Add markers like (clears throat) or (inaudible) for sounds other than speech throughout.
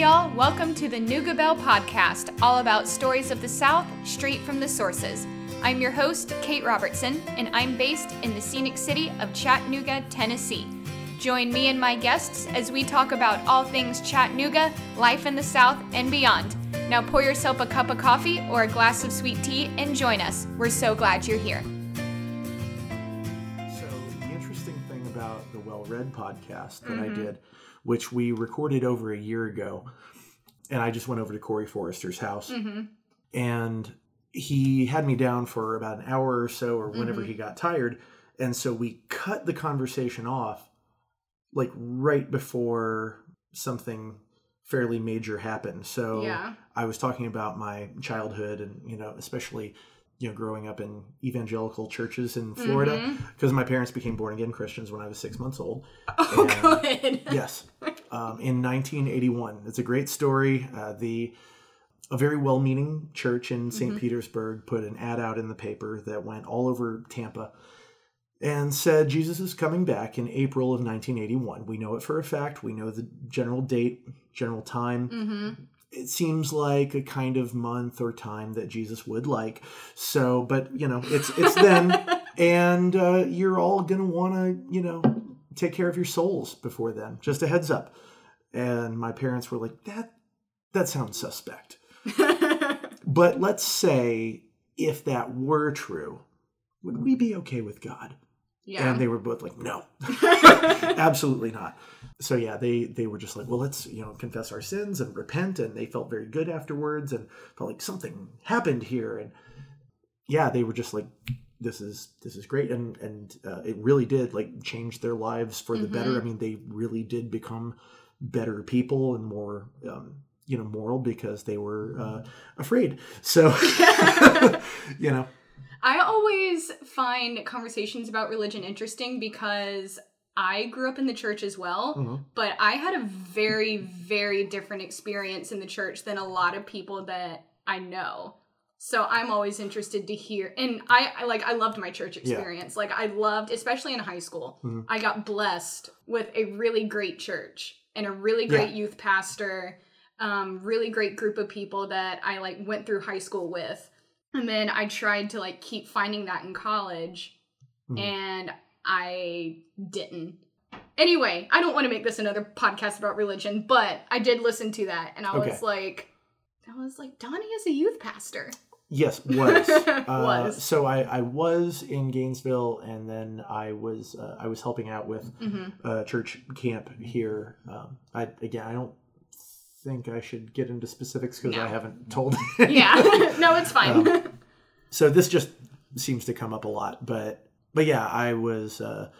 y'all. Welcome to the Bell podcast, all about stories of the South, straight from the sources. I'm your host, Kate Robertson, and I'm based in the scenic city of Chattanooga, Tennessee. Join me and my guests as we talk about all things Chattanooga, life in the South, and beyond. Now pour yourself a cup of coffee or a glass of sweet tea and join us. We're so glad you're here. So, the interesting thing about the wellRED podcast that I mm-hmm. did, which we recorded over a year ago, and I just went over to Corey Forrester's house, mm-hmm. and he had me down for about an hour or so, or whenever he mm-hmm. got tired, and so we cut the conversation off, like right before something fairly major happened. So Yeah. I was talking about my childhood, and you know, especially you know, growing up in evangelical churches in Florida, because my parents became born again Christians when I was six months old. Oh, (laughs) And- good. yes, um, in 1981. It's a great story. Uh, the a very well-meaning church in saint Petersburg put an ad out in the paper that went all over Tampa and said Jesus is coming back in April of 1981. We know it for a fact. We know the general date, general time. Mm-hmm. It seems like a kind of month or time that Jesus would like. So, but you know, it's it's then, (laughs) and uh, you're all gonna want to, you know, take care of your souls before then. Just a heads up. And my parents were like, that that sounds suspect. (laughs) But let's say if that were true, would we be okay with God? Yeah. And they were both like, no, (laughs) absolutely not. So yeah, they they were just like, well, let's you know confess our sins and repent, and they felt very good afterwards, and felt like something happened here, and yeah, they were just like, this is this is great, and and uh, it really did like change their lives for the better. I mean, they really did become better people and more. Um, you know, moral because they were uh, afraid. So, (laughs) (laughs) you know, I always find conversations about religion interesting because I grew up in the church as well, Mhm. but I had a very, very different experience in the church than a lot of people that I know. So I'm always interested to hear, and I, I like I loved my church experience. Like I loved, especially in high school, Mhm. I got blessed with a really great church and a really great youth pastor, um, really great group of people that I like went through high school with. And then I tried to like keep finding that in college Mhm. and I didn't. Anyway, I don't want to make this another podcast about religion, but I did listen to that and I Okay. was like I was like Donnie is a youth pastor. Yes, was (laughs) Uh, Was. So I, I was in Gainesville, and then I was uh, I was helping out with Mhm. a church camp here. Um, I again I don't think I should get into specifics because No. I haven't told. (laughs) Yeah. (laughs) no, it's fine. Um, (laughs) so this just seems to come up a lot, but but yeah, I was uh,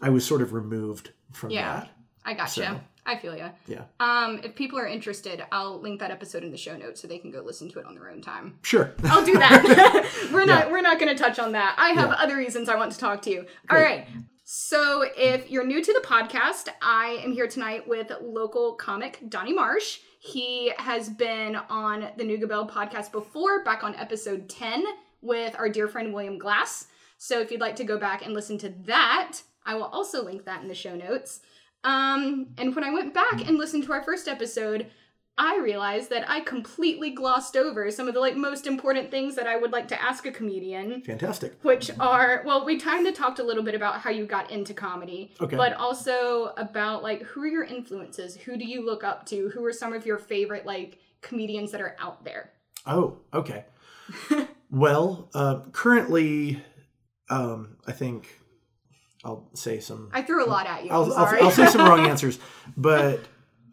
I was sort of removed from Yeah. that. I gotcha. So- I feel you. Yeah. Um, if people are interested, I'll link that episode in the show notes so they can go listen to it on their own time. Sure. I'll do that. we're not Yeah. we're not going to touch on that. I have Yeah. other reasons I want to talk to you. All Great. right. So if you're new to the podcast, I am here tonight with local comic Donnie Marsh. He has been on the Bell podcast before, back on episode 10 with our dear friend William Glass. So if you'd like to go back and listen to that, I will also link that in the show notes. Um, and when I went back and listened to our first episode, I realized that I completely glossed over some of the like most important things that I would like to ask a comedian, Fantastic. which are well, we kind of talked a little bit about how you got into comedy, Okay. but also about like who are your influences? Who do you look up to? Who are some of your favorite like comedians that are out there? Oh, okay. (laughs) well, uh, currently, um, I think I'll say some. I threw a lot at you. I'll, I'll. I'll say some wrong (laughs) answers, but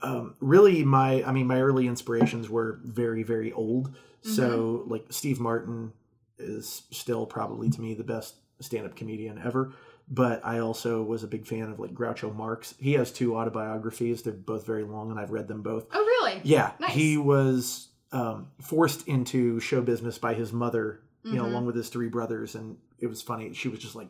um, really, my I mean, my early inspirations were very, very old. So, Mm-hmm. like Steve Martin is still probably to me the best stand-up comedian ever. But I also was a big fan of like Groucho Marx. He has two autobiographies. They're both very long, and I've read them both. oh, really? Yeah, Nice. he was um, forced into show business by his mother, you know, Mhm. along with his three brothers, and it was funny. She was just like,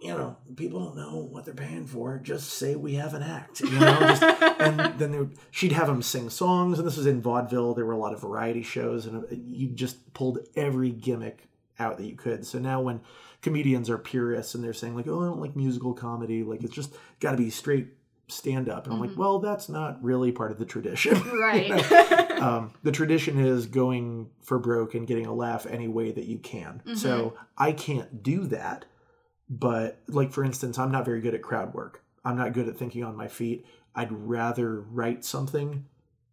you know, people don't know what they're paying for. Just say we have an act, you know. (laughs) just, and then they would, she'd have them sing songs, and this was in vaudeville. There were a lot of variety shows, and uh, you just pulled every gimmick out that you could. So now when comedians are purists and they're saying like, oh, I don't like musical comedy, like it's just got to be straight stand up. And I'm like, Mm-hmm. well, that's not really part of the tradition. (laughs) Right. (laughs) um, the tradition is going for broke and getting a laugh any way that you can. Mm-hmm. So I can't do that. But, like, for instance, I'm not very good at crowd work. I'm not good at thinking on my feet. I'd rather write something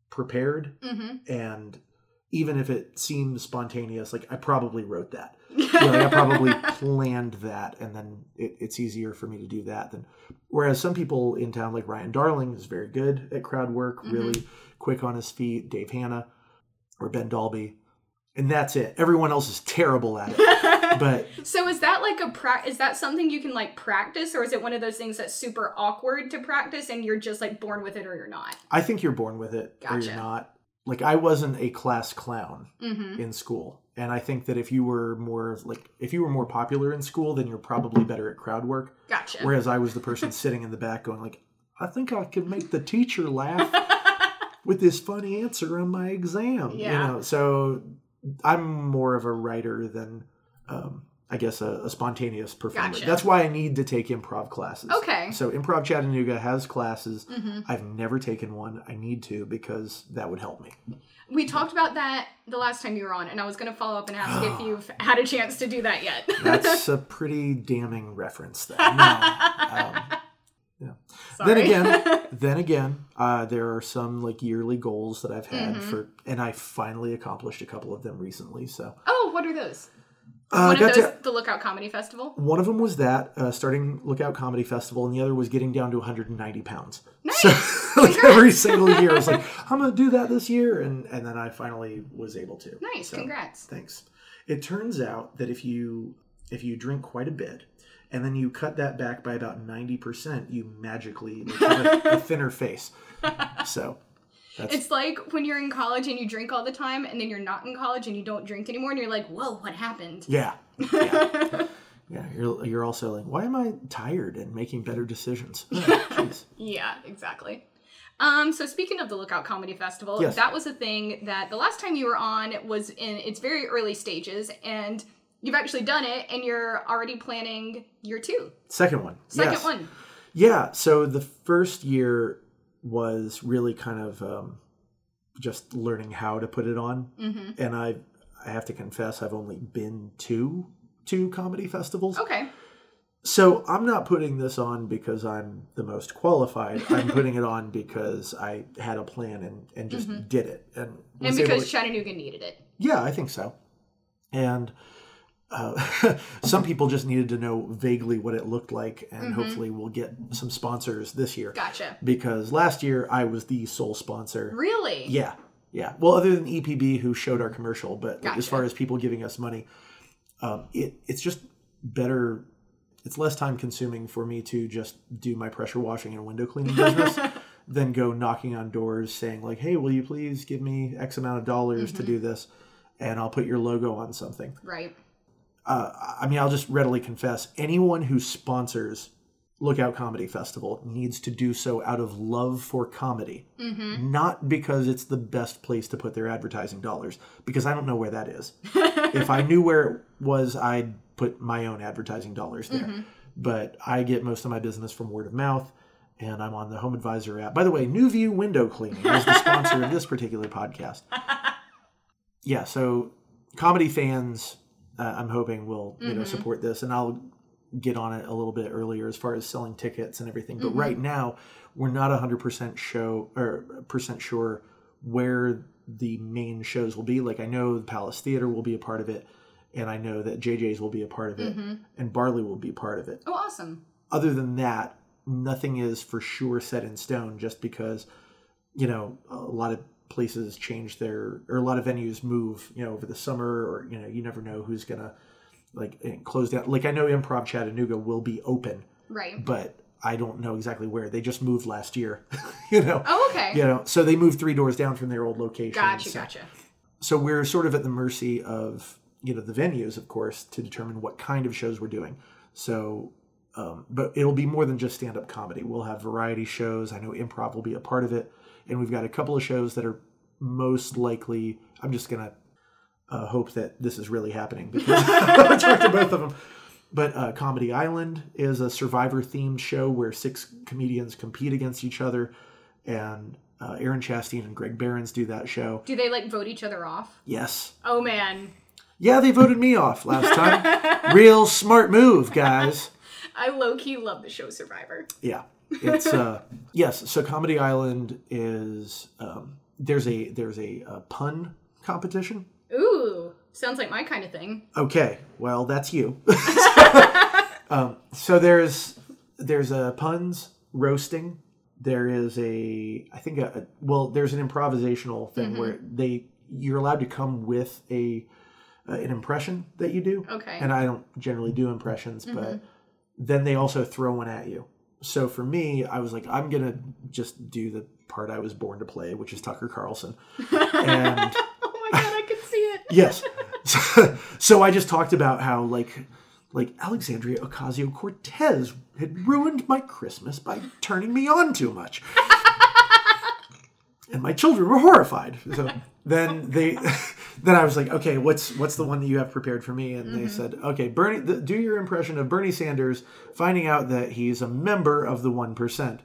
prepared. hmm And even if it seems spontaneous, like, I probably wrote that. (laughs) You know, like, I probably planned that. And then it, it's easier for me to do that than. Whereas some people in town, like Ryan Darling, is very good at crowd work, really quick on his feet. Dave Hanna or Ben Dalby. And that's it. Everyone else is terrible at it. (laughs) But So is that like a pra- is that something you can like practice or is it one of those things that's super awkward to practice and you're just like born with it or you're not? I think you're born with it or you're not. Like I wasn't a class clown Mm-hmm. in school. And I think that if you were more like if you were more popular in school, then you're probably better at crowd work. Gotcha. Whereas I was the person (laughs) sitting in the back going like, I think I could make the teacher laugh (laughs) with this funny answer on my exam. You Yeah. know, so I'm more of a writer than um, I guess a, a spontaneous performer. Gotcha. That's why I need to take improv classes. Okay. So Improv Chattanooga has classes. hmm I've never taken one. I need to because that would help me. We talked about that the last time you were on, and I was going to follow up and ask if (gasps) you've had a chance to do that yet. That's a pretty damning reference. Then. No. (laughs) Um, Sorry. then again, (laughs) then again, uh, there are some like yearly goals that I've had Mhm. for, and I finally accomplished a couple of them recently. So oh, what are those? uh, One of those, to. the Lookout Comedy Festival. One of them was that uh, starting Lookout Comedy Festival, and the other was getting down to 190 pounds. Nice. So (laughs) like every single year, I was like, (laughs) I'm going to do that this year, and and then I finally was able to. Nice, So, congrats. Thanks. It turns out that if you if you drink quite a bit and then you cut that back by about 90%, you magically have a, a (laughs) thinner face. So that's It's like when you're in college and you drink all the time, and then you're not in college and you don't drink anymore, and you're like, "Whoa, what happened?" yeah. Yeah. (laughs) Yeah, you're you're also like, why am I tired and making better decisions? (laughs) Oh. Yeah, exactly. Um, so speaking of the Lookout Comedy Festival, Yes. that was a thing that the last time you were on was in its very early stages, and you've actually done it, and you're already planning year two, Second one. second yes. one. Yeah. So the first year was really kind of um, just learning how to put it on, Mm-hmm. and I I have to confess I've only been to two comedy festivals. Okay. So I'm not putting this on because I'm the most qualified. (laughs) I'm putting it on because I had a plan and, and just did it. And, And because to- Chattanooga needed it. yeah, I think so. And uh, (laughs) some people just needed to know vaguely what it looked like, and hopefully we'll get some sponsors this year. Gotcha. Because last year I was the sole sponsor. Really? Yeah, yeah. Well, other than EPB who showed our commercial, but like, as far as people giving us money, um, it it's just better. It's less time consuming for me to just do my pressure washing and window cleaning business (laughs) than go knocking on doors saying like, "Hey, will you please give me X amount of dollars Mm-hmm. to do this?" And I'll put your logo on something. Right. Uh, I mean, I'll just readily confess: anyone who sponsors Lookout Comedy Festival needs to do so out of love for comedy, Mm-hmm. not because it's the best place to put their advertising dollars. Because I don't know where that is. (laughs) if I knew where it was, I'd put my own advertising dollars there. Mm-hmm. But I get most of my business from word of mouth, and I'm on the Home Advisor app. By the way, New View Window Cleaning is the sponsor of this particular podcast. (laughs) Yeah, so comedy fans, uh, I'm hoping will you know Mhm. support this, and I'll get on it a little bit earlier as far as selling tickets and everything. But Mhm. right now, we're not 100% show or percent sure where the main shows will be. Like I know the Palace Theater will be a part of it, and I know that JJ's will be a part of it, Mm-hmm. and Barley will be part of it. Oh, awesome. Other than that, nothing is for sure set in stone. Just because you know a lot of places change their or a lot of venues move you know over the summer or you know you never know who's gonna like close down like i know improv chattanooga will be open Right. but i don't know exactly where they just moved last year (laughs) you know Oh, okay. you know so they moved three doors down from their old location Gotcha. so, Gotcha. so we're sort of at the mercy of you know the venues of course to determine what kind of shows we're doing so um, but it'll be more than just stand-up comedy we'll have variety shows i know improv will be a part of it and we've got a couple of shows that are most likely i'm just gonna uh, hope that this is really happening because (laughs) i talked to both of them But uh, Comedy Island is a survivor themed show where six comedians compete against each other, and uh, Aaron Chastain and Greg Barons do that show. Do they like vote each other off? Yes. Oh man, Yeah, they voted me off last time. (laughs) Real smart move, guys. I low key love the show Survivor. Yeah, it's uh, yes. So Comedy Island is um, there's a there's a, uh pun competition. Ooh, sounds like my kind of thing. Okay, well that's you. (laughs) um, so there's there's a puns roasting. There is a I think a, a well there's an improvisational thing where they you're allowed to come with a uh, an impression that you do. Okay. And I don't generally do impressions, but then they also throw one at you. So for me, I was like, I'm gonna just do the part I was born to play, which is Tucker Carlson. and (laughs) oh my god, I can see it. yes, so, (laughs) so I just talked about how like like Alexandria Ocasio Cortez had ruined my Christmas by turning me on too much. And my children were horrified. So (laughs) then they, (laughs) then I was like, okay, what's what's the one that you have prepared for me? And they said, okay, Bernie, th- do your impression of Bernie Sanders finding out that he's a member of the one percent.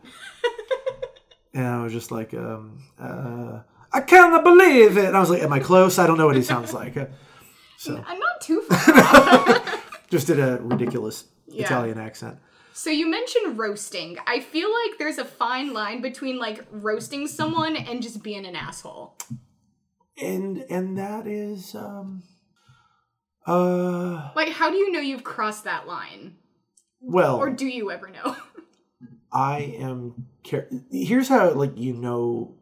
and I was just like, um, uh, I cannot believe it. And I was like, am I close? I don't know what he sounds like. Uh, So I'm not too (laughs) far. just did a ridiculous Yeah. Italian accent. So you mentioned roasting. I feel like there's a fine line between like roasting someone and just being an asshole. And and that is um uh Like, how do you know you've crossed that line? well Or do you ever know? (laughs) I am care- here's how like you know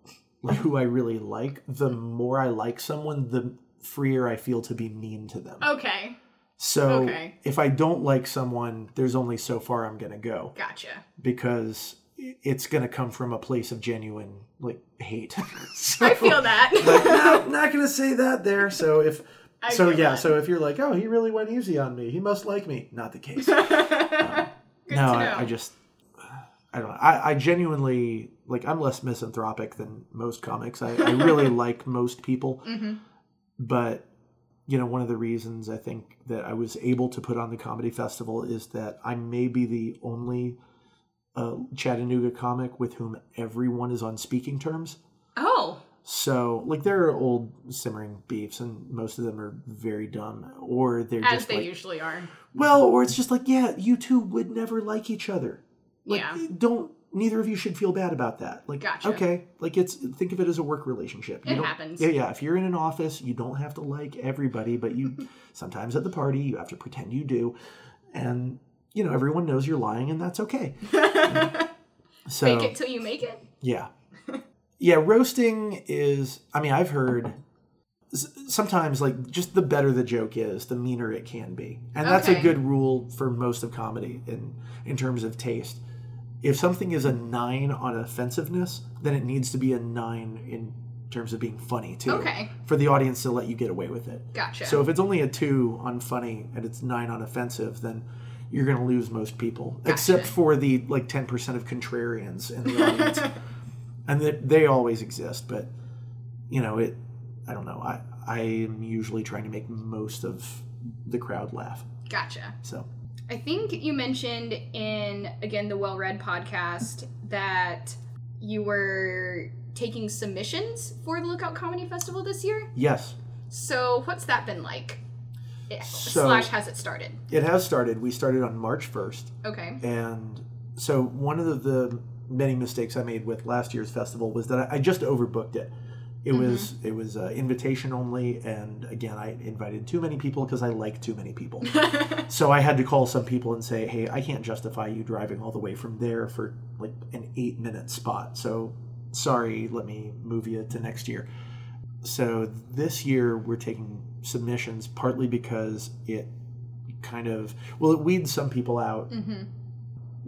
like who I really like. The more I like someone, the freer I feel to be mean to them. okay, So okay. if I don't like someone, there's only so far I'm gonna go gotcha. because it's gonna come from a place of genuine like hate. (laughs) So, I feel that. like, no, (laughs) not gonna say that there. So if (laughs) I so yeah, that. so if you're like, oh, he really went easy on me, he must like me. Not the case. Good no, to know. I, I just I don't know. I, I genuinely like I'm less misanthropic than most comics. I, I really like most people, hmm but you know, one of the reasons I think that I was able to put on the comedy festival is that I may be the only uh, Chattanooga comic with whom everyone is on speaking terms. Oh, So, like, there are old simmering beefs, and most of them are very dumb, or they're as just they like, usually are. well, or it's just like, yeah, you two would never like each other. Like, Yeah. don't neither of you should feel bad about that. Like, Gotcha. okay, like it's think of it as a work relationship. You It happens. Yeah, yeah. If you're in an office, you don't have to like everybody, but you (laughs) sometimes at the party you have to pretend you do, and you know everyone knows you're lying, and that's okay. (laughs) So Fake it till you make it. yeah. Yeah, roasting is I mean, I've heard sometimes like just the better the joke is, the meaner it can be. And that's a good rule for most of comedy in in terms of taste. If something is a 9 on offensiveness, then it needs to be a 9 in terms of being funny too. Okay. For the audience to let you get away with it. Gotcha. So if it's only a 2 on funny and it's 9 on offensive, then you're going to lose most people, except for the like 10% of contrarians in the audience (laughs) and that they always exist but you know it i don't know i i am usually trying to make most of the crowd laugh gotcha. so I think you mentioned in again the wellRED podcast that you were taking submissions for the Lookout Comedy Festival this year. yes So what's that been like? It- So- slash has it started? it has started we started on march 1st Okay. and so one of the, the many mistakes i made with last year's festival was that i, I just overbooked it it was it was uh, invitation only and again i invited too many people because i like too many people (laughs) So I had to call some people and say, "Hey, I can't justify you driving all the way from there for like an eight minute spot. So sorry, let me move you to next year." So this year we're taking submissions partly because it kind of well it weeds some people out hmm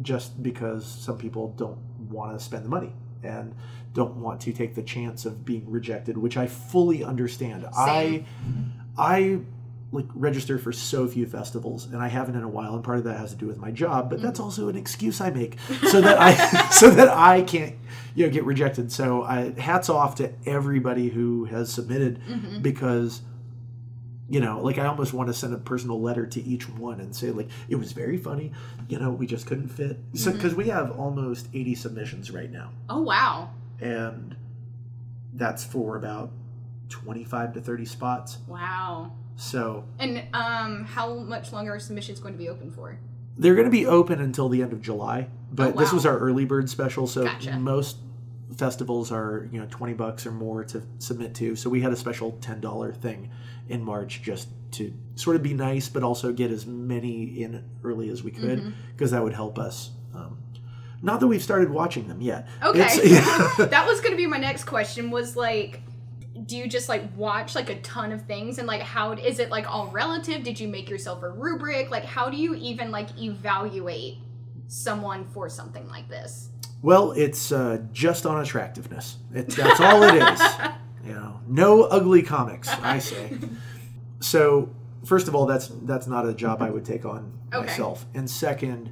just because some people don't want to spend the money and don't want to take the chance of being rejected, which I fully understand. I I like register for so few festivals and I haven't in a while and part of that has to do with my job, but that's mm. also an excuse I make so that I (laughs) so that I can't you know get rejected. So I hats off to everybody who has submitted mm-hmm. because you know like i almost want to send a personal letter to each one and say like it was very funny you know we just couldn't fit so because we have almost 80 submissions right now Oh wow. and that's for about 25 to 30 spots Wow. so And um how much longer are submissions going to be open for? they're going to be open until the end of july but Oh, this was our early bird special so Gotcha. most festivals are you know 20 bucks or more to submit to so we had a special $10 thing in march just to sort of be nice but also get as many in early as we could Mm-hmm. because that would help us um, not that we've started watching them yet Okay. (laughs) Yeah. that was going to be my next question was like do you just like watch like a ton of things and like how is it like all relative did you make yourself a rubric like how do you even like evaluate someone for something like this Well, it's uh, just on attractiveness. It, that's all it is. (laughs) You know, no ugly comics, I say. So, first of all, that's that's not a job I would take on Okay. myself. And second,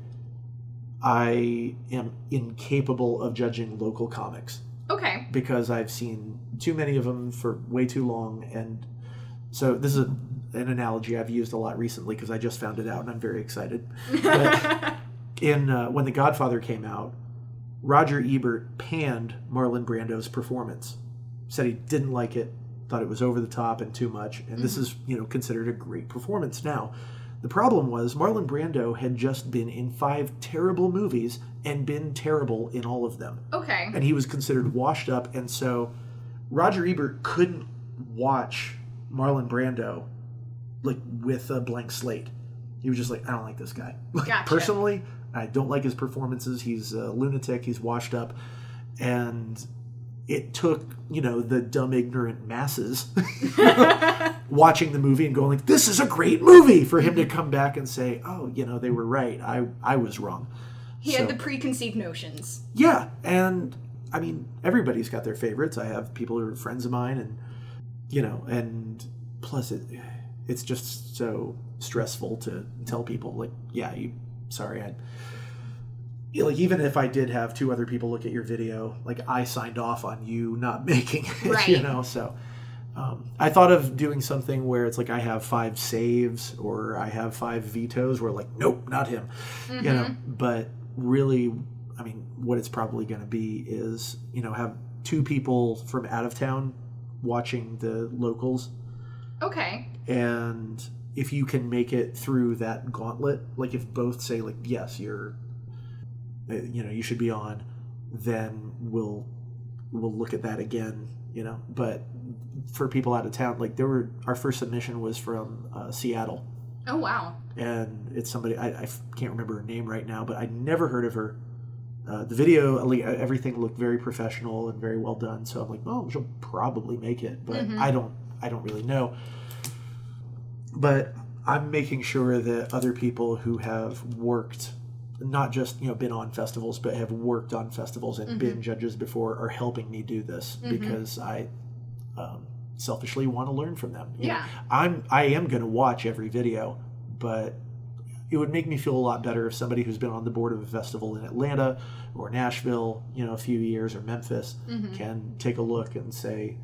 I am incapable of judging local comics okay because I've seen too many of them for way too long. And so, this is a, an analogy I've used a lot recently because I just found it out and I'm very excited. (laughs) But in uh, when The Godfather came out, Roger Ebert panned Marlon Brando's performance. Said he didn't like it, thought it was over the top and too much, and this mm-hmm. is you know considered a great performance now. The problem was Marlon Brando had just been in five terrible movies and been terrible in all of them, okay and he was considered washed up, and so Roger Ebert couldn't watch Marlon Brando like with a blank slate. He was just like, I don't like this guy. (laughs) Like, Gotcha. Personally, I don't like his performances. He's a lunatic. He's washed up, and it took you know the dumb ignorant masses (laughs) watching the movie and going like, "This is a great movie," for him to mm-hmm. come back and say, "Oh, you know, they were right. I I was wrong." he So- had the preconceived notions yeah, and I mean, everybody's got their favorites. I have people who are friends of mine, and you know, and plus it, it's just so stressful to tell people like, yeah, you, sorry, I. Like even if I did have two other people look at your video, like I signed off on you not (laughs) making it, you know. So um, I thought of doing something where it's like I have five saves or I have five vetoes. Where like, nope, not him, you know. But really, I mean, what it's probably going to be is you know have two people from out of town watching the locals, okay and if you can make it through that gauntlet, like if both say like yes, you're, uh, you know, you should be on, then we'll we'll look at that again, you know. But for people out of town, like there were our first submission was from uh, Seattle oh wow and it's somebody I can't remember her name right now, but I'd never heard of her. Uh, the video, everything looked very professional and very well done. So I'm like, oh, she'll probably make it, but I don't, I don't really know. But I'm making sure that other people who have worked, not just you know been on festivals, but have worked on festivals and been mm-hmm. judges before, are helping me do this mm-hmm. because I um, selfishly want to learn from them. You know, Yeah. I'm I am going to watch every video, but it would make me feel a lot better if somebody who's been on the board of a festival in Atlanta or Nashville, you know, a few years or Memphis mm-hmm. can take a look and say,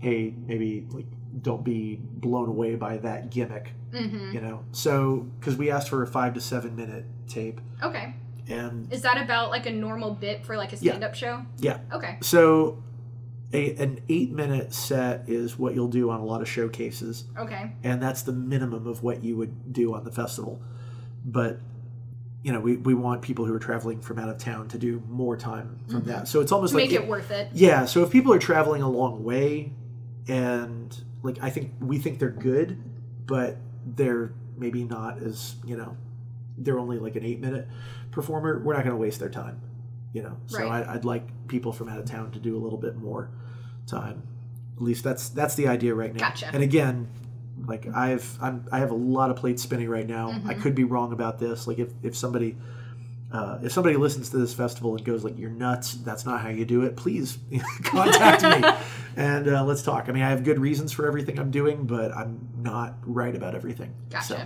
"Hey, maybe like don't be blown away by that gimmick," mm-hmm. you know. So, because we asked for a five to seven minute tape, okay and is that about like a normal bit for like a Yeah. stand-up show yeah, okay so a, an eight minute set is what you'll do on a lot of showcases. okay and that's the minimum of what you would do on the festival. But you know, we, we want people who are traveling from out of town to do more time from that. So it's almost like make it worth it yeah. So if people are traveling a long way, and like I think we think they're good, but they're maybe not as you know, they're only like an eight minute performer. We're not going to waste their time, you know. So Right. I, I'd like people from out of town to do a little bit more time. At least that's that's the idea right now. Gotcha. And again, like I've I'm, I have a lot of plates spinning right now. Mm-hmm. I could be wrong about this. Like if if somebody uh, if somebody listens to this festival and goes like you're nuts that's not how you do it please (laughs) contact me (laughs) and uh, let's talk i mean i have good reasons for everything i'm doing but i'm not right about everything Gotcha. so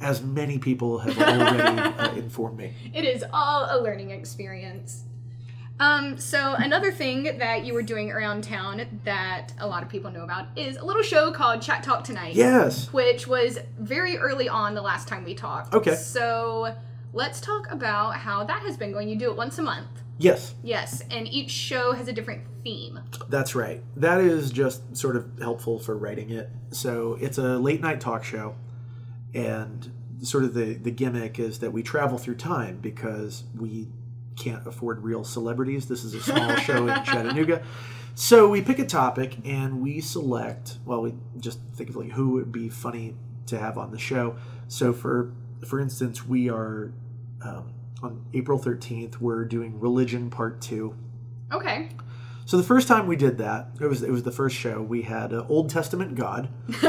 as many people have already uh, (laughs) informed me It is all a learning experience. Um, so another thing that you were doing around town that a lot of people know about is a little show called Chatt Talk Tonight. Yes. Which was very early on the last time we talked. Okay. So let's talk about how that has been going. You do it once a month. Yes, Yes, and each show has a different theme. that's right. That is just sort of helpful for writing it. So it's a late night talk show, and sort of the, the gimmick is that we travel through time because we can't afford real celebrities. This is a small (laughs) show in Chattanooga. So we pick a topic and we select, well, we just think of like who would be funny to have on the show. So for for instance, we are um, on April 13th, we're doing religion part two. Okay. So the first time we did that, it was it was the first show. We had uh, Old Testament God, (laughs)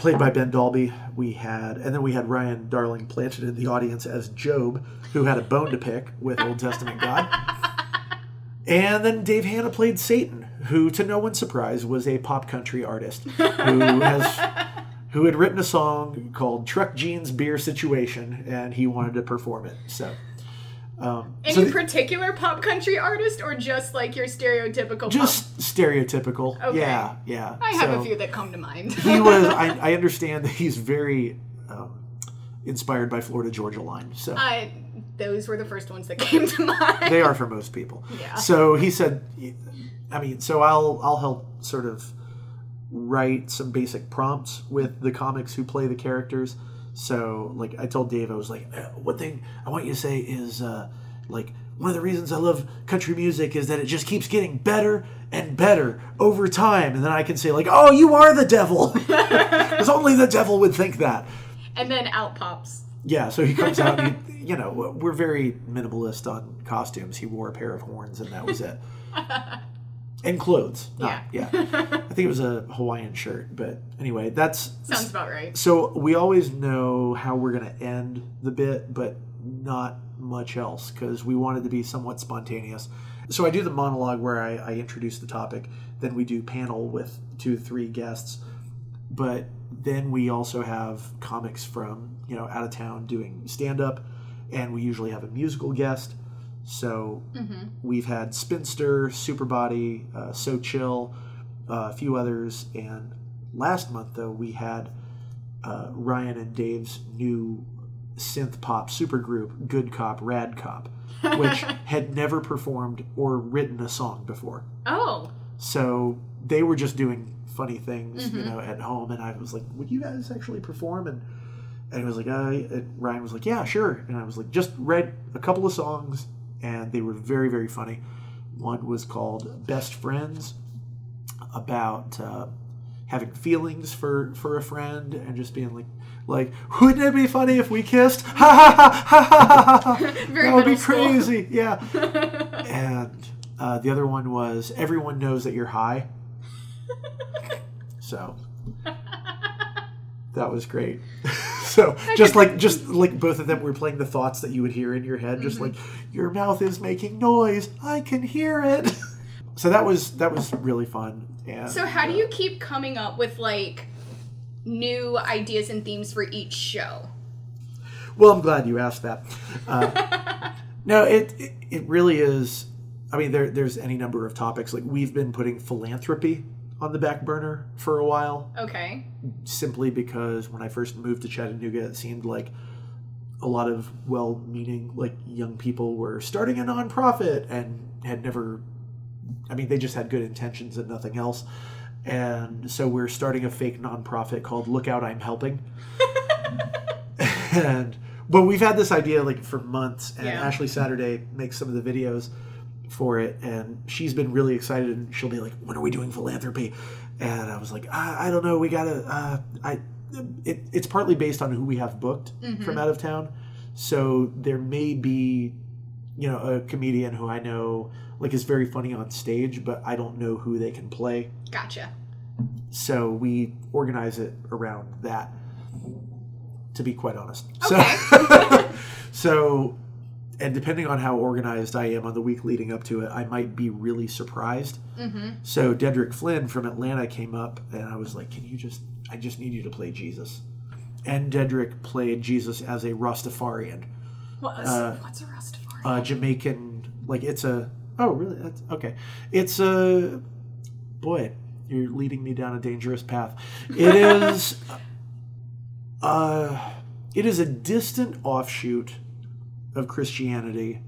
played by Ben Dalby. We had, and then we had Ryan Darling planted in the audience as Job, who had a bone to pick with Old Testament God. And then Dave Hanna played Satan, who, to no one's surprise, was a pop country artist who has (laughs) who had written a song called "Truck Jeans Beer Situation," and he wanted to perform it. So. Um, Any so the- particular pop country artist or just like your stereotypical just stereotypical. Okay. Yeah, yeah. I have So a few that come to mind. he was. (laughs) I, I understand that he's very um, inspired by Florida Georgia Line. So I, those were the first ones that (laughs) came to mind. they are for most people. Yeah. So he said, I mean, so I'll I'll help sort of write some basic prompts with the comics who play the characters. So like I told Dave, I was like, "Uh, one thing I want you to say is uh, like one of the reasons I love country music is that it just keeps getting better and better over time. And then I can say like, oh, you are the devil, (laughs) because only the devil would think that. and then out pops. Yeah, so he comes out. And he, (laughs) you know, we're very minimalist on costumes. He wore a pair of horns, and that was it. (laughs) and clothes. Not, yeah. (laughs) I think it was a Hawaiian shirt, but anyway, that's Sounds about right. so we always know how we're going to end the bit, but not much else because we wanted to be somewhat spontaneous. So I do the monologue where I, I introduce the topic, then we do panel with two, three guests, but then we also have comics from you know out of town doing stand up, and we usually have a musical guest. So we've had Spinster, Superbody, uh, So Chill, uh, a few others, and last month though we had uh, Ryan and Dave's new synth pop supergroup, Good Cop, Rad Cop, which (laughs) had never performed or written a song before. Oh, So they were just doing funny things, you know, at home, and I was like, "Would you guys actually perform?" And and he was like, uh, and Ryan was like, "Yeah, sure." And I was like, "Just read a couple of songs, and they were very, very funny." One was called "Best Friends," about uh, having feelings for for a friend and just being like. Like, wouldn't it be funny if we kissed? (laughs) Ha ha ha ha ha ha! (laughs) That would be school. crazy. Yeah. (laughs) and uh, the other one was everyone knows that you're high. so that was great. So just like just like both of them were playing the thoughts that you would hear in your head, just Mm-hmm. like your mouth is making noise. I can hear it. (laughs) so that was that was really fun. And so how do you keep coming up with like new ideas and themes for each show? Well, I'm glad you asked that. Uh, (laughs) no, it, it it really is. I mean, there there's any number of topics. Like we've been putting philanthropy on the back burner for a while, Okay. simply because when I first moved to Chattanooga, it seemed like a lot of well-meaning like young people were starting a nonprofit and had never. I mean, they just had good intentions and nothing else. And so we're starting a fake nonprofit called Look Out I'm Helping. (laughs) and but we've had this idea like for months and Yeah. Ashley Saturday makes some of the videos for it and she's been really excited and she'll be like when are we doing philanthropy? And I was like I, I don't know we gotta uh, I it, it's partly based on who we have booked from out of town. So there may be you know a comedian who I know like is very funny on stage but I don't know who they can play. Gotcha. so we organize it around that to be quite honest. Okay. (laughs) so so and depending on how organized i am on the week leading up to it i might be really surprised Mm-hmm. so dedrick flynn from atlanta came up and i was like can you just i just need you to play jesus and dedrick played jesus as a rastafarian What's, Uh, what's a Rastafari? a jamaican like it's a Oh, really? That's okay. It's a boy. You're leading me down a dangerous path. It (laughs) is. uh, it is a distant offshoot of Christianity.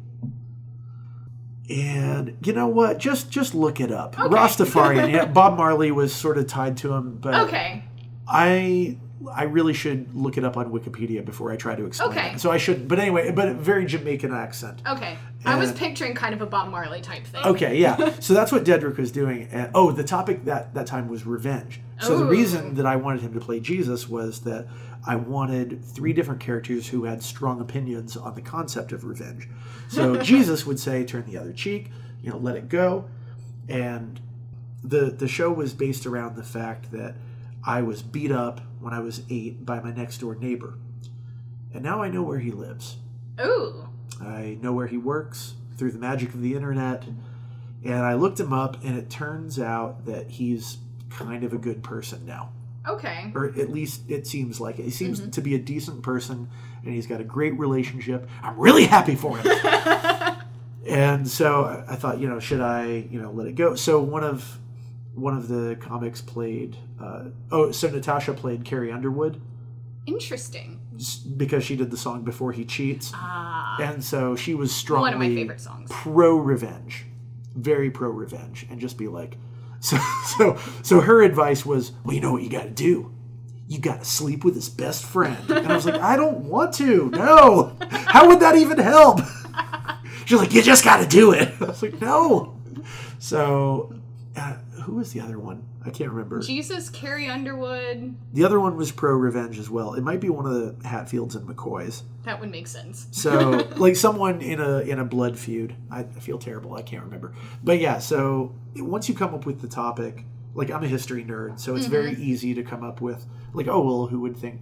And you know what? Just just look it up. Okay. Rastafarian. (laughs) yeah, Bob Marley was sort of tied to him, but Okay. I I really should look it up on Wikipedia before I try to explain Okay. it. So I should. But anyway, but a very Jamaican accent. Okay. I was picturing kind of a Bob Marley type thing. Okay, yeah. (laughs) so that's what Dedrick was doing. And, oh, the topic that that time was revenge. So the reason that I wanted him to play Jesus was that I wanted three different characters who had strong opinions on the concept of revenge. So (laughs) Jesus would say, "Turn the other cheek," you know, let it go. And the the show was based around the fact that I was beat up when I was eight by my next door neighbor, and now I know where he lives. Ooh. I know where he works through the magic of the internet. And I looked him up, and it turns out that he's kind of a good person now. Okay. Or at least it seems like it. He seems to be a decent person, and he's got a great relationship. I'm really happy for him. (laughs) and so I- I thought, you know, should I, you know, let it go? So one of one of the comics played. Uh, oh, so Natasha played Carrie Underwood Interesting. because she did the song "Before He Cheats." Ah. and so she was strongly One of my favorite songs. pro revenge very pro revenge and just be like so (laughs) so so her advice was well you know what you got to do? You got to sleep with his best friend. And i was like i don't want to no. How would that even help? (laughs) She's like you just got to do it. (laughs) I was like no. So uh, who was the other one i can't remember Jesus, Carrie Underwood. the other one was pro revenge as well it might be one of the hatfields and mccoys That would make sense. so (laughs) like someone in a in a blood feud. I feel terrible. I can't remember. But yeah, so once you come up with the topic, like I'm a history nerd, so it's very easy to come up with like, oh well, who would think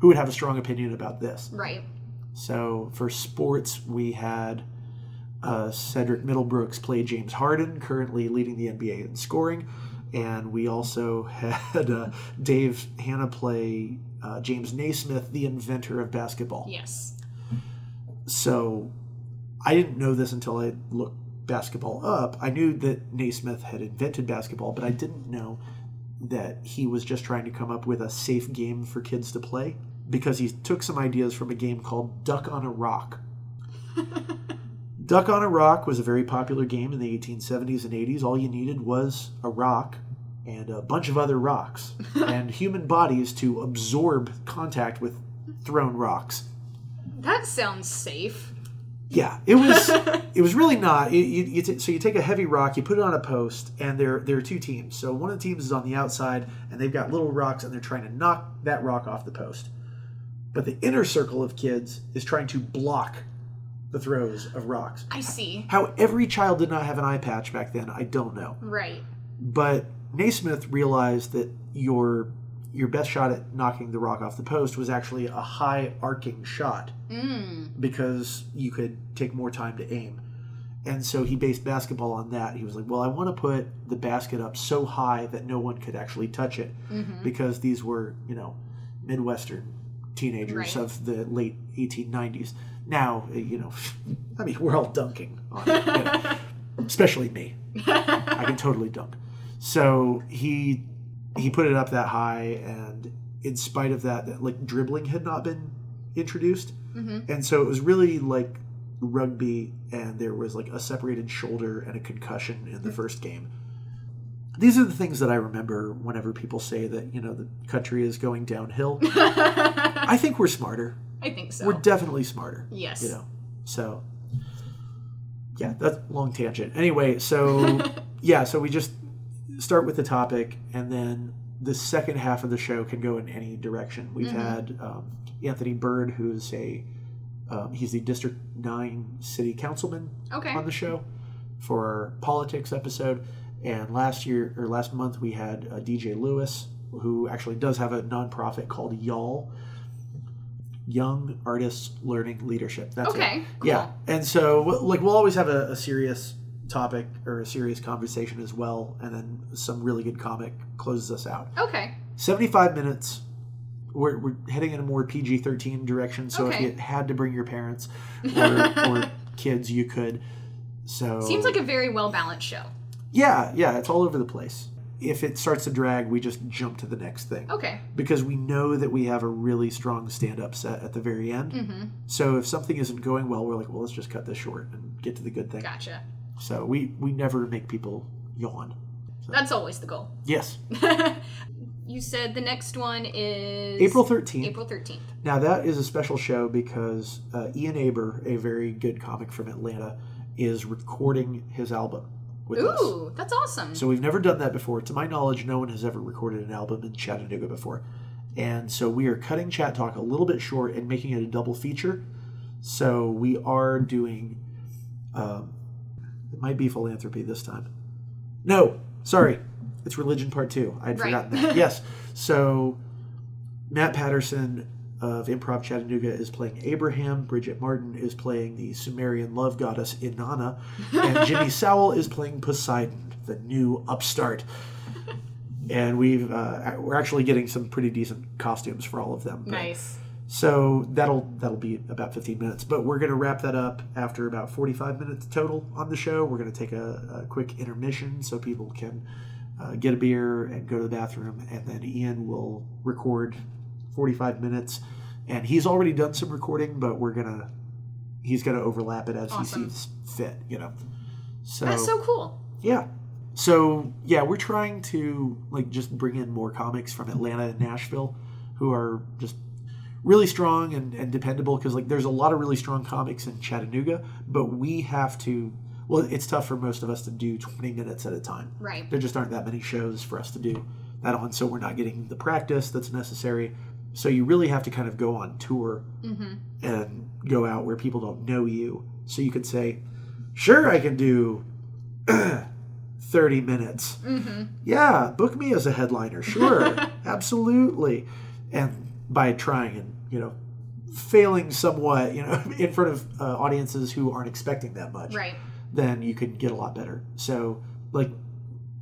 who would have a strong opinion about this? Right. So for sports, we had uh, Cedric Middlebrooks play James Harden, currently leading the NBA in scoring, and we also (laughs) had uh, Dave Hanna play uh, James Naismith, the inventor of basketball. Yes. So I didn't know this until I looked basketball up. I knew that Naismith had invented basketball, but I didn't know that he was just trying to come up with a safe game for kids to play because he took some ideas from a game called Duck on a Rock. (laughs) Duck on a Rock was a very popular game in the 1870s and 80s. All you needed was a rock and a bunch of other rocks (laughs) and human bodies to absorb contact with thrown rocks. That sounds safe. Yeah, it was. (laughs) it was really not. You, you, you t- so you take a heavy rock, you put it on a post, and there there are two teams. So one of the teams is on the outside, and they've got little rocks, and they're trying to knock that rock off the post. But the inner circle of kids is trying to block the throws of rocks. I see. How every child did not have an eye patch back then, I don't know. Right. But Naismith realized that your your best shot at knocking the rock off the post was actually a high arcing shot Mm. because you could take more time to aim. And so he based basketball on that. He was like, well, I want to put the basket up so high that no one could actually touch it Mm-hmm. because these were, you know, Midwestern teenagers Right. of the late 1890s. Now, uh, you know, (laughs) I mean, we're all dunking on it, you know, (laughs) especially me. I can totally dunk. So he he put it up that high, and in spite of that, that like dribbling had not been introduced, Mhm. and so it was really like rugby, and there was like a separated shoulder and a concussion in the first game. These are the things that I remember whenever people say that you know the country is going downhill. (laughs) I think we're smarter. I think so. We're definitely smarter. yes. You know, so yeah, that's long tangent. Anyway, so (laughs) yeah, so we just start with the topic, and then the second half of the show can go in any direction. We've Mhm. had um, Anthony Byrd, who's a um, he's the District Nine City Councilman Okay. on the show for our politics episode. And last year or last month, we had uh, DJ Lewis, who actually does have a nonprofit called Y'all Young Artists Learning Leadership. That's. Okay. Cool. Yeah, and so like we'll always have a, a serious topic or a serious conversation as well, and then some really good comic closes us out. Okay. Seventy-five minutes. We're, we're heading in a more PG thirteen direction, so Okay. if you had to bring your parents (laughs) or, or kids, you could. So Seems like a very well balanced show. yeah, yeah, it's all over the place. If it starts to drag, we just jump to the next thing Okay. because we know that we have a really strong stand-up set at the very end. Mm-hmm. So if something isn't going well, we're like, well, let's just cut this short and get to the good thing. Gotcha. So we we never make people yawn. That's always the goal. Yes, (laughs) you said the next one is April thirteenth. April 13th. Now that is a special show because uh, Ian Aber, a very good comic from Atlanta, is recording his album with us. Ooh, that's awesome. So we've never done that before. To my knowledge, no one has ever recorded an album in Chattanooga before. And so we are cutting Chatt Talk a little bit short and making it a double feature. So we are doing, um, might be philanthropy this time. No, sorry, it's religion part two. I'd Right. forgotten that. yes. So Matt Patterson of Improv Chattanooga is playing Abraham. Bridget Martin is playing the Sumerian love goddess Inanna. And (laughs) Jimmy Sowell is playing Poseidon, the new upstart. And we've uh, we're actually getting some pretty decent costumes for all of them. nice. So that'll that'll be about 15 minutes. But we're gonna wrap that up after about 45 minutes total on the show. We're gonna take a, a quick intermission so people can uh, get a beer and go to the bathroom, and then Ian will record 45 minutes. And he's already done some recording, but we're gonna he's gonna overlap it as Awesome. he sees fit. You know. So That's so cool. yeah. So yeah, we're trying to like just bring in more comics from Atlanta and Nashville who are just really strong and, and dependable because like there's a lot of really strong comics in Chattanooga, but we have to well, it's tough for most of us to do 20 minutes at a time. Right. There just aren't that many shows for us to do that on, so we're not getting the practice that's necessary. So you really have to kind of go on tour Mm-hmm. and go out where people don't know you. So you could say, sure, I can do (clears throat) 30 minutes. Mm-hmm. Yeah, book me as a headliner. Sure, (laughs) absolutely. And by trying and, you know, failing somewhat, you know, (laughs) in front of uh, audiences who aren't expecting that much, Right. then you can get a lot better. So, like,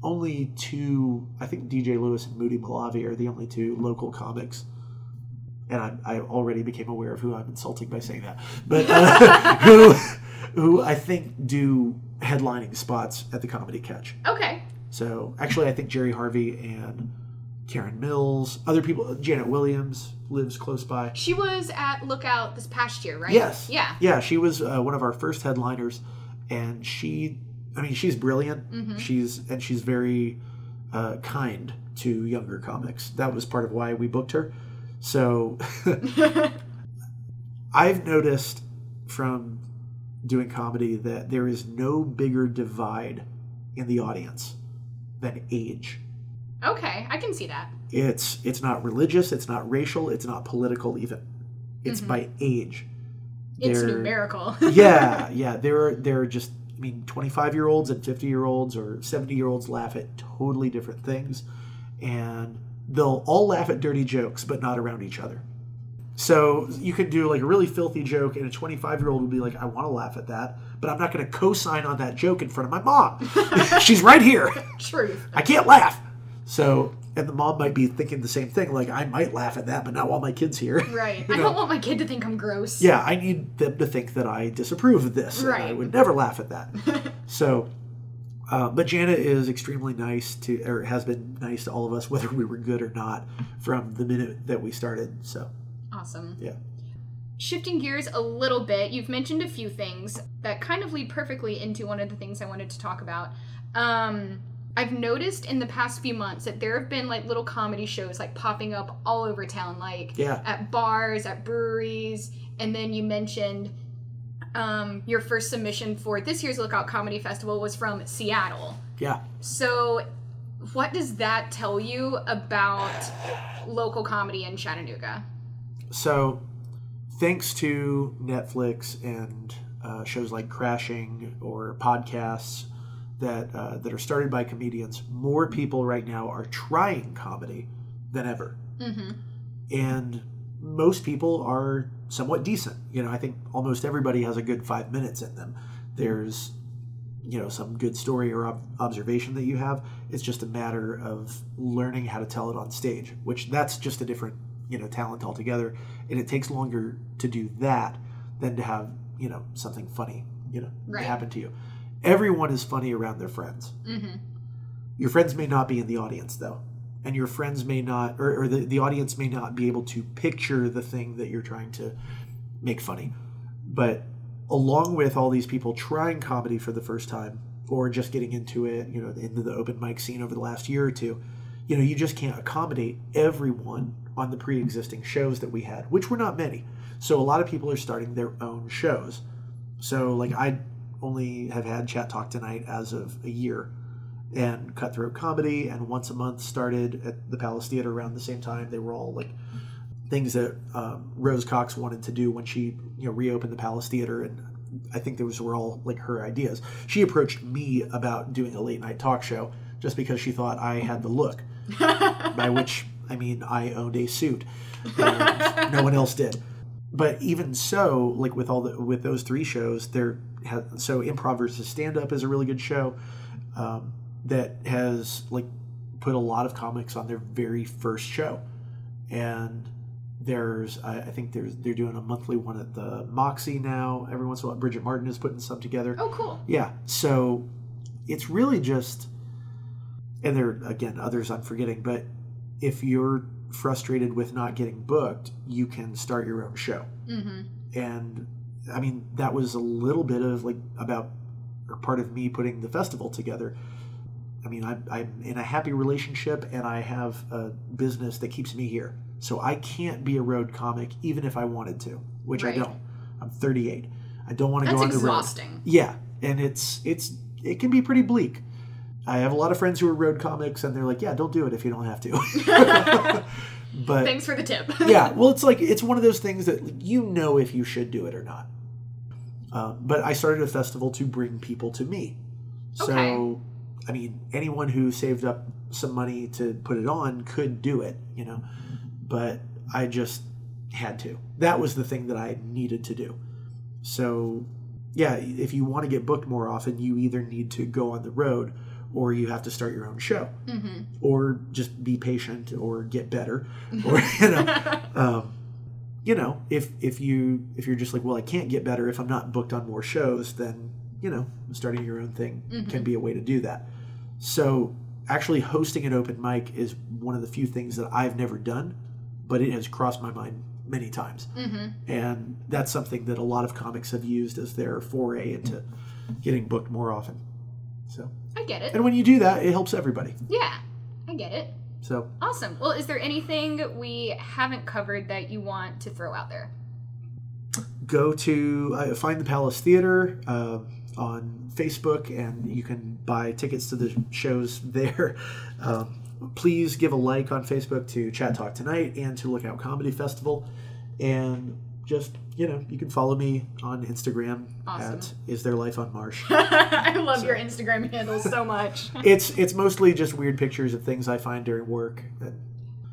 only two, I think DJ Lewis and Moody Malavi are the only two local comics. And I, I already became aware of who I'm insulting by saying that, but uh, (laughs) who, who I think do headlining spots at the Comedy Catch. Okay. So actually, I think Jerry Harvey and Karen Mills, other people, Janet Williams lives close by. She was at Lookout this past year, right? Yes. Yeah. Yeah, she was uh, one of our first headliners, and she, I mean, she's brilliant. Mhm. She's and she's very uh, kind to younger comics. That was part of why we booked her. So (laughs) I've noticed from doing comedy that there is no bigger divide in the audience than age. Okay. I can see that. It's it's not religious, it's not racial, it's not political even. It's Mhm. by age. It's They're- numerical. (laughs) yeah, yeah. They're they're just I mean, twenty five year olds and fifty year olds or seventy year olds laugh at totally different things, and they'll all laugh at dirty jokes, but not around each other. So you could do like a really filthy joke, and a twenty five year old would be like, "I want to laugh at that, but I'm not going to co-sign on that joke in front of my mom. (laughs) (laughs) She's right here. Truth. I can't laugh." So. And the mom might be thinking the same thing, like I might laugh at that, but not while my kid's here. (laughs) Right. You I don't want my kid to think I'm gross. Yeah, I need them to think that I disapprove of this. and I would never laugh at that. (laughs) so, uh, but Janet is extremely nice to, or has been nice to all of us, whether we were good or not, from the minute that we started. So, Awesome. Yeah. Shifting gears a little bit, you've mentioned a few things that kind of lead perfectly into one of the things I wanted to talk about. Um, I've noticed in the past few months that there have been like little comedy shows like popping up all over town, like yeah, at bars, at breweries, and then you mentioned um, your first submission for this year's Lookout Comedy Festival was from Seattle. yeah. So, what does that tell you about local comedy in Chattanooga? So, thanks to Netflix and uh, shows like Crashing or podcasts that uh, that are started by comedians, more people right now are trying comedy than ever. Mm-hmm. and most people are somewhat decent. You know, I think almost everybody has a good five minutes in them. There's, you know, some good story or ob- observation that you have. It's just a matter of learning how to tell it on stage, which that's just a different, you know, talent altogether. And it takes longer to do that than to have, you know, something funny, you know, Right. happen to you. Everyone is funny around their friends. Mm-hmm. Your friends may not be in the audience though, and your friends may not, or, or the, the audience may not be able to picture the thing that you're trying to make funny. But along with all these people trying comedy for the first time or just getting into it, you know, into the open mic scene over the last year or two, you know, you just can't accommodate everyone on the pre existing shows that we had, which were not many. So a lot of people are starting their own shows. So, like, I only have had Chatt Talk Tonight as of a year and Cutthroat Comedy, and once a month started at the Palace Theater around the same time. They were all like things that um, Rose Cox wanted to do when she you know reopened the Palace Theater, and I think those were all like her ideas. She approached me about doing a late night talk show just because she thought I had the look, (laughs) by which I mean I owned a suit, and no one else did. But even so, like with all the with those three shows, there ha- so improv versus stand up is a really good show um, that has like put a lot of comics on their very first show, and there's I, I think there's they're doing a monthly one at the Moxie now. Every once in a while, Bridget Martin is putting some together. Oh, cool. Yeah, so it's really just, and there again others I'm forgetting, but if you're frustrated with not getting booked, you can start your own show. Mm-hmm. And I mean that was a little bit of like about or part of me putting the festival together. I mean, I'm, I'm in a happy relationship and I have a business that keeps me here. So I can't be a road comic even if I wanted to, which Right. I don't. I'm 38. I don't want to go on the road. exhausting. Yeah, and it's it's it can be pretty bleak. I have a lot of friends who are road comics, and they're like, "Yeah, don't do it if you don't have to." (laughs) but Thanks for the tip. (laughs) yeah, well, it's like it's one of those things that you know if you should do it or not. Uh, but I started a festival to bring people to me. So, Okay. I mean, anyone who saved up some money to put it on could do it, you know. But I just had to. That was the thing that I needed to do. So, yeah, if you want to get booked more often, you either need to go on the road or you have to start your own show. Mm-hmm. or just be patient or get better. (laughs) Or you know (laughs) um, you know if if you if you're just like well i can't get better if i'm not booked on more shows then you know starting your own thing can be a way to do that. So actually hosting an open mic is one of the few things that i've never done but it has crossed my mind many times. Mm-hmm. and that's something that a lot of comics have used as their foray into getting booked more often so I get it. and when you do that it helps everybody Yeah, I get it. so Awesome. Well, is there anything we haven't covered that you want to throw out there? go to uh, find the Palace Theater uh, on Facebook, and you can buy tickets to the shows there. (laughs) Um, please give a like on Facebook to Chatt Talk Tonight and to Lookout Comedy Festival, and just you know you can follow me on Instagram Awesome. at Is There Life on Marsh. (laughs) I love your Instagram handles so much. (laughs) it's it's mostly just weird pictures of things I find during work. And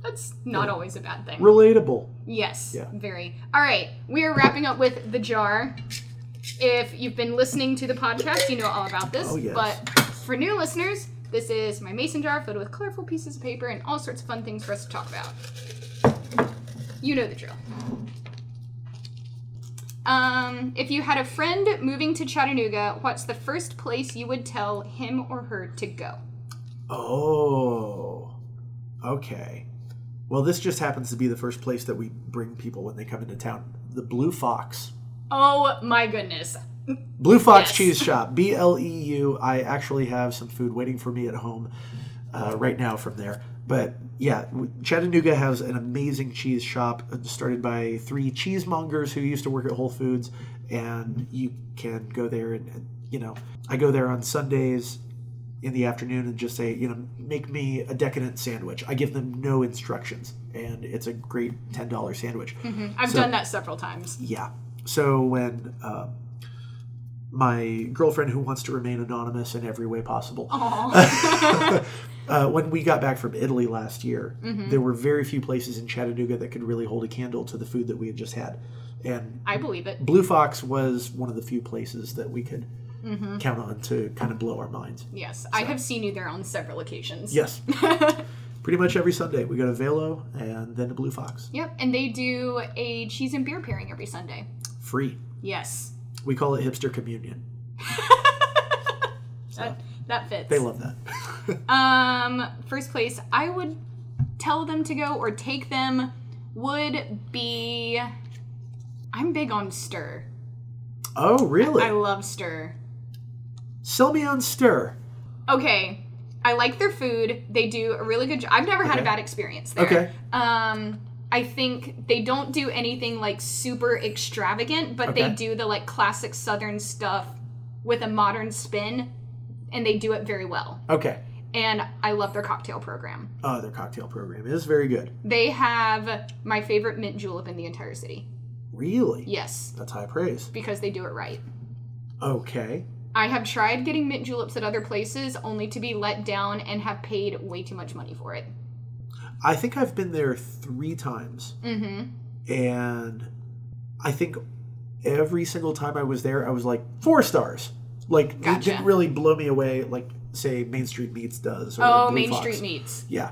That's not always a bad thing. relatable. Yes, Yeah. very. All right, we are wrapping up with the jar. If you've been listening to the podcast, you know all about this. Oh, yes. But for new listeners, this is my mason jar filled with colorful pieces of paper and all sorts of fun things for us to talk about. You know the drill. Um, if you had a friend moving to Chattanooga, what's the first place you would tell him or her to go? Oh, okay. Well, this just happens to be the first place that we bring people when they come into town. The Bleu Fox. Oh my goodness. Bleu Fox Yes. Cheese Shop. (laughs) B L E U. I actually have some food waiting for me at home uh, right now from there. But yeah, Chattanooga has an amazing cheese shop uh, started by three cheesemongers who used to work at Whole Foods. And you can go there and, and, you know, I go there on Sundays in the afternoon and just say, you know, make me a decadent sandwich. I give them no instructions. And it's a great $10 sandwich. I've So- done that several times. Yeah. So when uh, my girlfriend, who wants to remain anonymous in every way possible. (laughs) (laughs) uh, when we got back from Italy last year, there were very few places in Chattanooga that could really hold a candle to the food that we had just had, and I believe it. Bleu Fox was one of the few places that we could count on to kind of blow our minds. Yes, I have seen you there on several occasions. Yes. (laughs) Pretty much every Sunday, we go to Velo and then to Bleu Fox. Yep, and they do a cheese and beer pairing every Sunday. Free. Yes. We call it hipster communion. (laughs) So That, that fits. they love that. (laughs) Um, first place I would tell them to go or take them would be. I'm big on stir. oh, really? I love stir. Sell me on stir. Okay, I like their food. They do a really good job. I've never had a bad experience there. Okay. Um, I think they don't do anything like super extravagant, but they do the like classic Southern stuff with a modern spin, and they do it very well. Okay. And I love their cocktail program. Oh, their cocktail program is very good. They have my favorite mint julep in the entire city. Really? Yes, That's high praise. because they do it right. Okay. I have tried getting mint juleps at other places only to be let down and have paid way too much money for it. I think I've been there three times, Mm-hmm. and I think every single time I was there, I was like four stars. Like it Gotcha. didn't really blow me away, like say Main Street Meats does. Or Oh, Blue Main Fox. Street Meats. Yeah.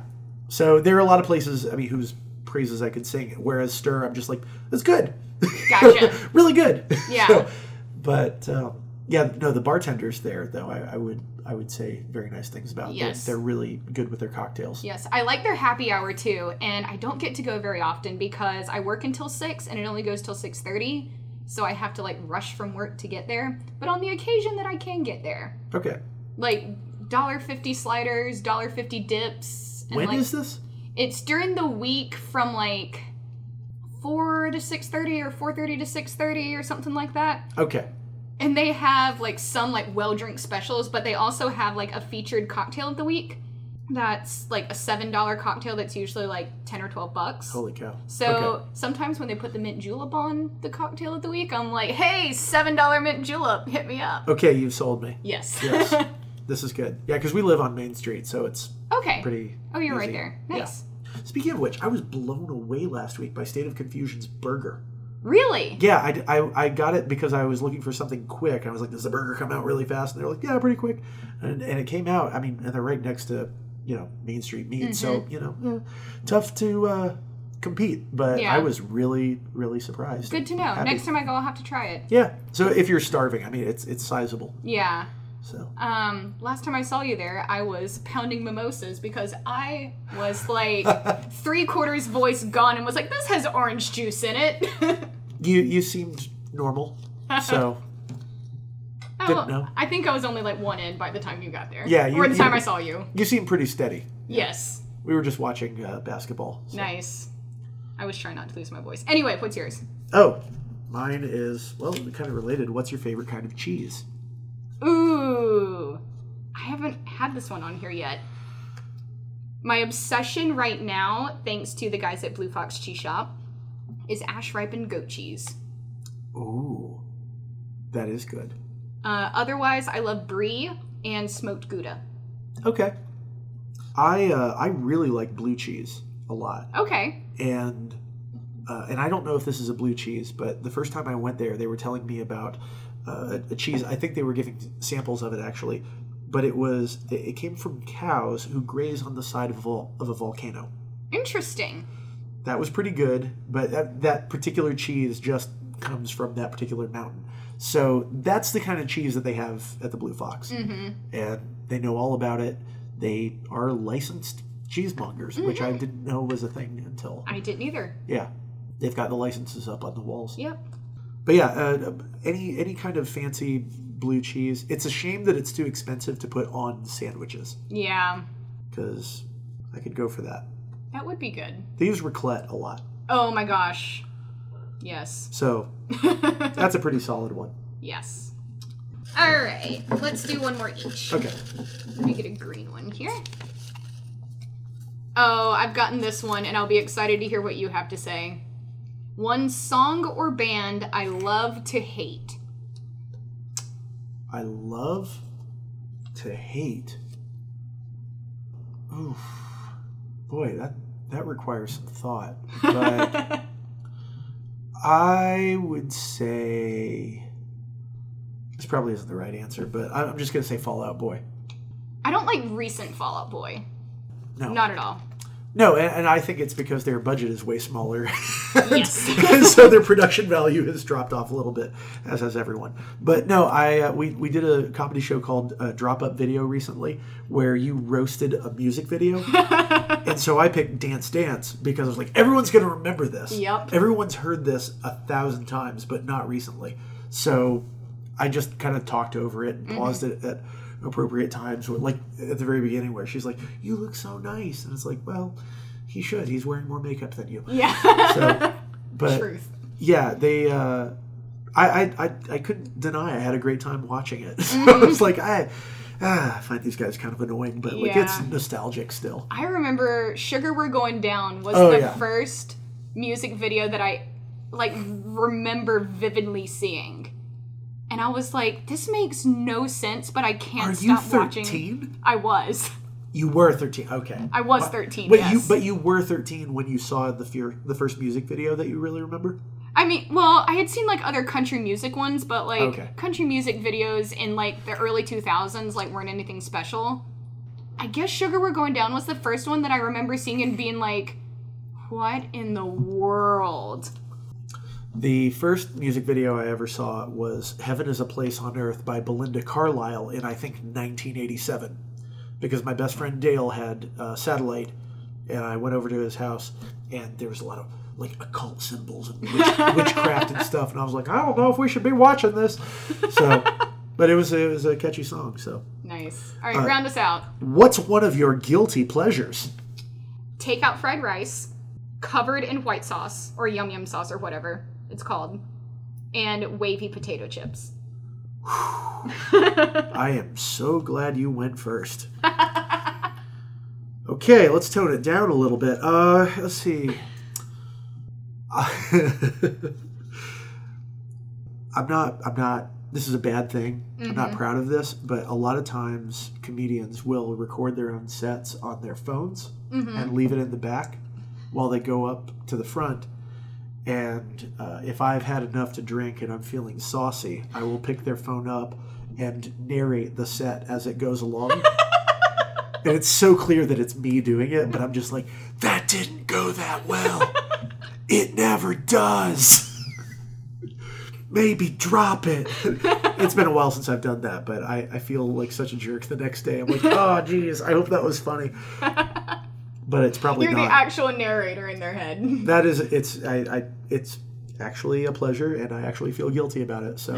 So there are a lot of places. I mean, whose praises I could sing. Whereas Stir, I'm just like, it's good. Gotcha. (laughs) really good. Yeah. (laughs) So, but um, yeah, no, the bartenders there though, I, I would I would say very nice things about. They're- Yes. They're, really good with their cocktails. Yes, I like their happy hour too, and I don't get to go very often because I work until six and it only goes till six thirty. So I have to like rush from work to get there. But on the occasion that I can get there, Okay. like dollar fifty sliders, dollar fifty dips. And When like, is this? It's during the week from like four to six thirty or four thirty to six thirty or something like that. Okay. And they have like some like well drink specials, but they also have like a featured cocktail of the week. That's like a seven dollar cocktail that's usually like ten or twelve bucks. Holy cow. So Okay. sometimes when they put the mint julep on the cocktail of the week, I'm like, hey, seven dollar mint julep, hit me up. Okay, you've sold me. Yes. Yes. (laughs) this is good. Yeah, because we live on Main Street, so it's okay. pretty. Oh, you're right easy. there. Yeah. Speaking of which, I was blown away last week by State of Confusion's burger. Really? Yeah, I, I, I got it because I was looking for something quick. I was like, does the burger come out really fast? And they're like, yeah, pretty quick. And, and it came out. I mean, and they're right next to, you know, Main Street Meat. So, Mm-hmm. you know, eh, tough to uh, compete. But Yeah. I was really, really surprised. Good to know. Happy. Next time I go, I'll have to try it. Yeah. So if you're starving, I mean, it's it's sizable. Yeah. So Um, last time I saw you there, I was pounding mimosas because I was like (laughs) three quarters voice gone and was like, this has orange juice in it. (laughs) you you seemed normal. So (laughs) Didn't know. I think I was only like one in by the time you got there. Yeah, you- or the you- time I saw you. you seem pretty steady. Yes. We were just watching uh, basketball. so- Nice. I was trying not to lose my voice. Anyway, what's yours? Oh, mine is well, kind of related. What's your favorite kind of cheese? Ooh. I haven't had this one on here yet. My obsession right now, thanks to the guys at Bleu Fox Cheese Shop, is ash ripened goat cheese. Ooh, that is good. Uh, otherwise, I love brie and smoked gouda. Okay. I uh, I really like blue cheese a lot, Okay. and uh, and I don't know if this is a blue cheese, but the first time I went there, they were telling me about uh, a, a cheese. I think they were giving samples of it actually, but it was it, came from cows who graze on the side of a, vol- of a volcano. Interesting. That was pretty good, but that, that particular cheese just comes from that particular mountain. So that's the kind of cheese that they have at the Bleu Fox. Mm-hmm. And they know all about it. They are licensed cheesemongers, which I didn't know was a thing until. I didn't either. Yeah. They've got the licenses up on the walls. Yep. But yeah, uh, any any kind of fancy blue cheese. It's a shame that it's too expensive to put on sandwiches Yeah. because I could go for that. That would be good. They use raclette a lot. Oh my gosh. Yes. So (laughs) that's a pretty solid one. yes. All right. Let's do one more each. Okay. Let me get a green one here. Oh, I've gotten this one, and I'll be excited to hear what you have to say. One song or band I love to hate. I love to hate. Oof. Boy, that that requires some thought. But (laughs) I would say this probably isn't the right answer, but I'm just gonna say Fall Out Boy. I don't like recent Fall Out Boy. No, Not at all. No, and, and I think it's because their budget is way smaller. (laughs) Yes. (laughs) and so their production value has dropped off a little bit, as has everyone. But no, I uh, we, we did a comedy show called uh, Drop Up Video recently where you roasted a music video. (laughs) and so I picked Dance Dance because I was like, everyone's going to remember this. Yep. Everyone's heard this a thousand times, but not recently. So I just kind of talked over it and paused it at appropriate times, like at the very beginning, where she's like, "You look so nice," and it's like, "Well, he should. He's wearing more makeup than you." Yeah. So, (laughs) but Truth. yeah, they. Uh, I, I I I couldn't deny I had a great time watching it. (laughs) So I was like, I. Ah, I find these guys kind of annoying, but like it's nostalgic still. I remember Sugar We're Going Down was Oh, the yeah. first music video that I like remember vividly seeing. And I was like, this makes no sense, but I can't Are you stop watching. thirteen? I was. You were thirteen. Okay. I was 13. But yes. you but you were thirteen when you saw the fear the first music video that you really remember. I mean, well, I had seen like other country music ones, but like Okay. country music videos in like the early 2000s like weren't anything special. I guess Sugar We're Going Down was the first one that I remember seeing and being like, what in the world? The first music video I ever saw was "Heaven Is a Place on Earth" by Belinda Carlisle in I think 1987, because my best friend Dale had uh, satellite, and I went over to his house, and there was a lot of like occult symbols and witch, (laughs) witchcraft and stuff, and I was like, I don't know if we should be watching this. So, but it was it was a catchy song. So, Nice. All right, round us out. what's one of your guilty pleasures? Take out fried rice, covered in white sauce or yum yum sauce or whatever it's called, and wavy potato chips. (sighs) I am so glad you went first. (laughs) okay, let's tone it down a little bit. Uh, let's see. (laughs) I'm not. I'm not. This is a bad thing. I'm not proud of this, but a lot of times comedians will record their own sets on their phones and leave it in the back while they go up to the front. And uh, if I've had enough to drink and I'm feeling saucy, I will pick their phone up and narrate the set as it goes along. (laughs) and it's so clear that it's me doing it, but I'm just like, that didn't go that well. it never does. Maybe drop it. it's been a while since I've done that, but I, I feel like such a jerk the next day. I'm like, oh, geez, I hope that was funny. But it's probably You're not the actual narrator in their head. (laughs) that is it's I, I it's actually a pleasure and i actually feel guilty about it so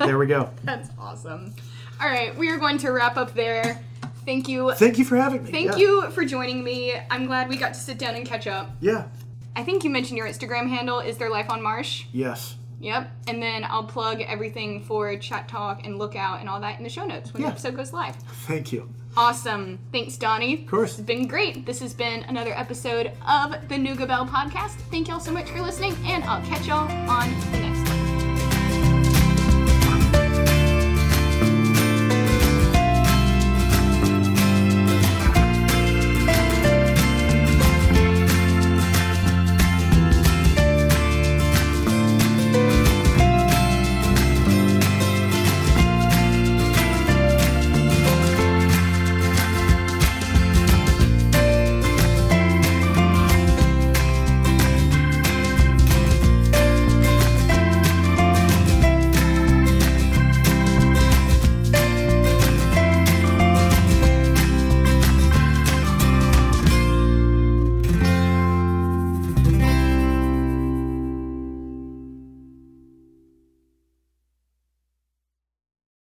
there we go (laughs) That's awesome. All right, we are going to wrap up there. Thank you. thank you for having me Thank Yeah. you for joining me. I'm glad we got to sit down and catch up. yeah I think you mentioned your Instagram handle is there life on Marsh. yes Yep. And then I'll plug everything for Chatt Talk and Lookout and all that in the show notes when Yeah. the episode goes live. thank you Awesome. Thanks, Donnie. Of course. It's been great. This has been another episode of the Nougat Bell podcast. Thank y'all so much for listening, and I'll catch y'all on the next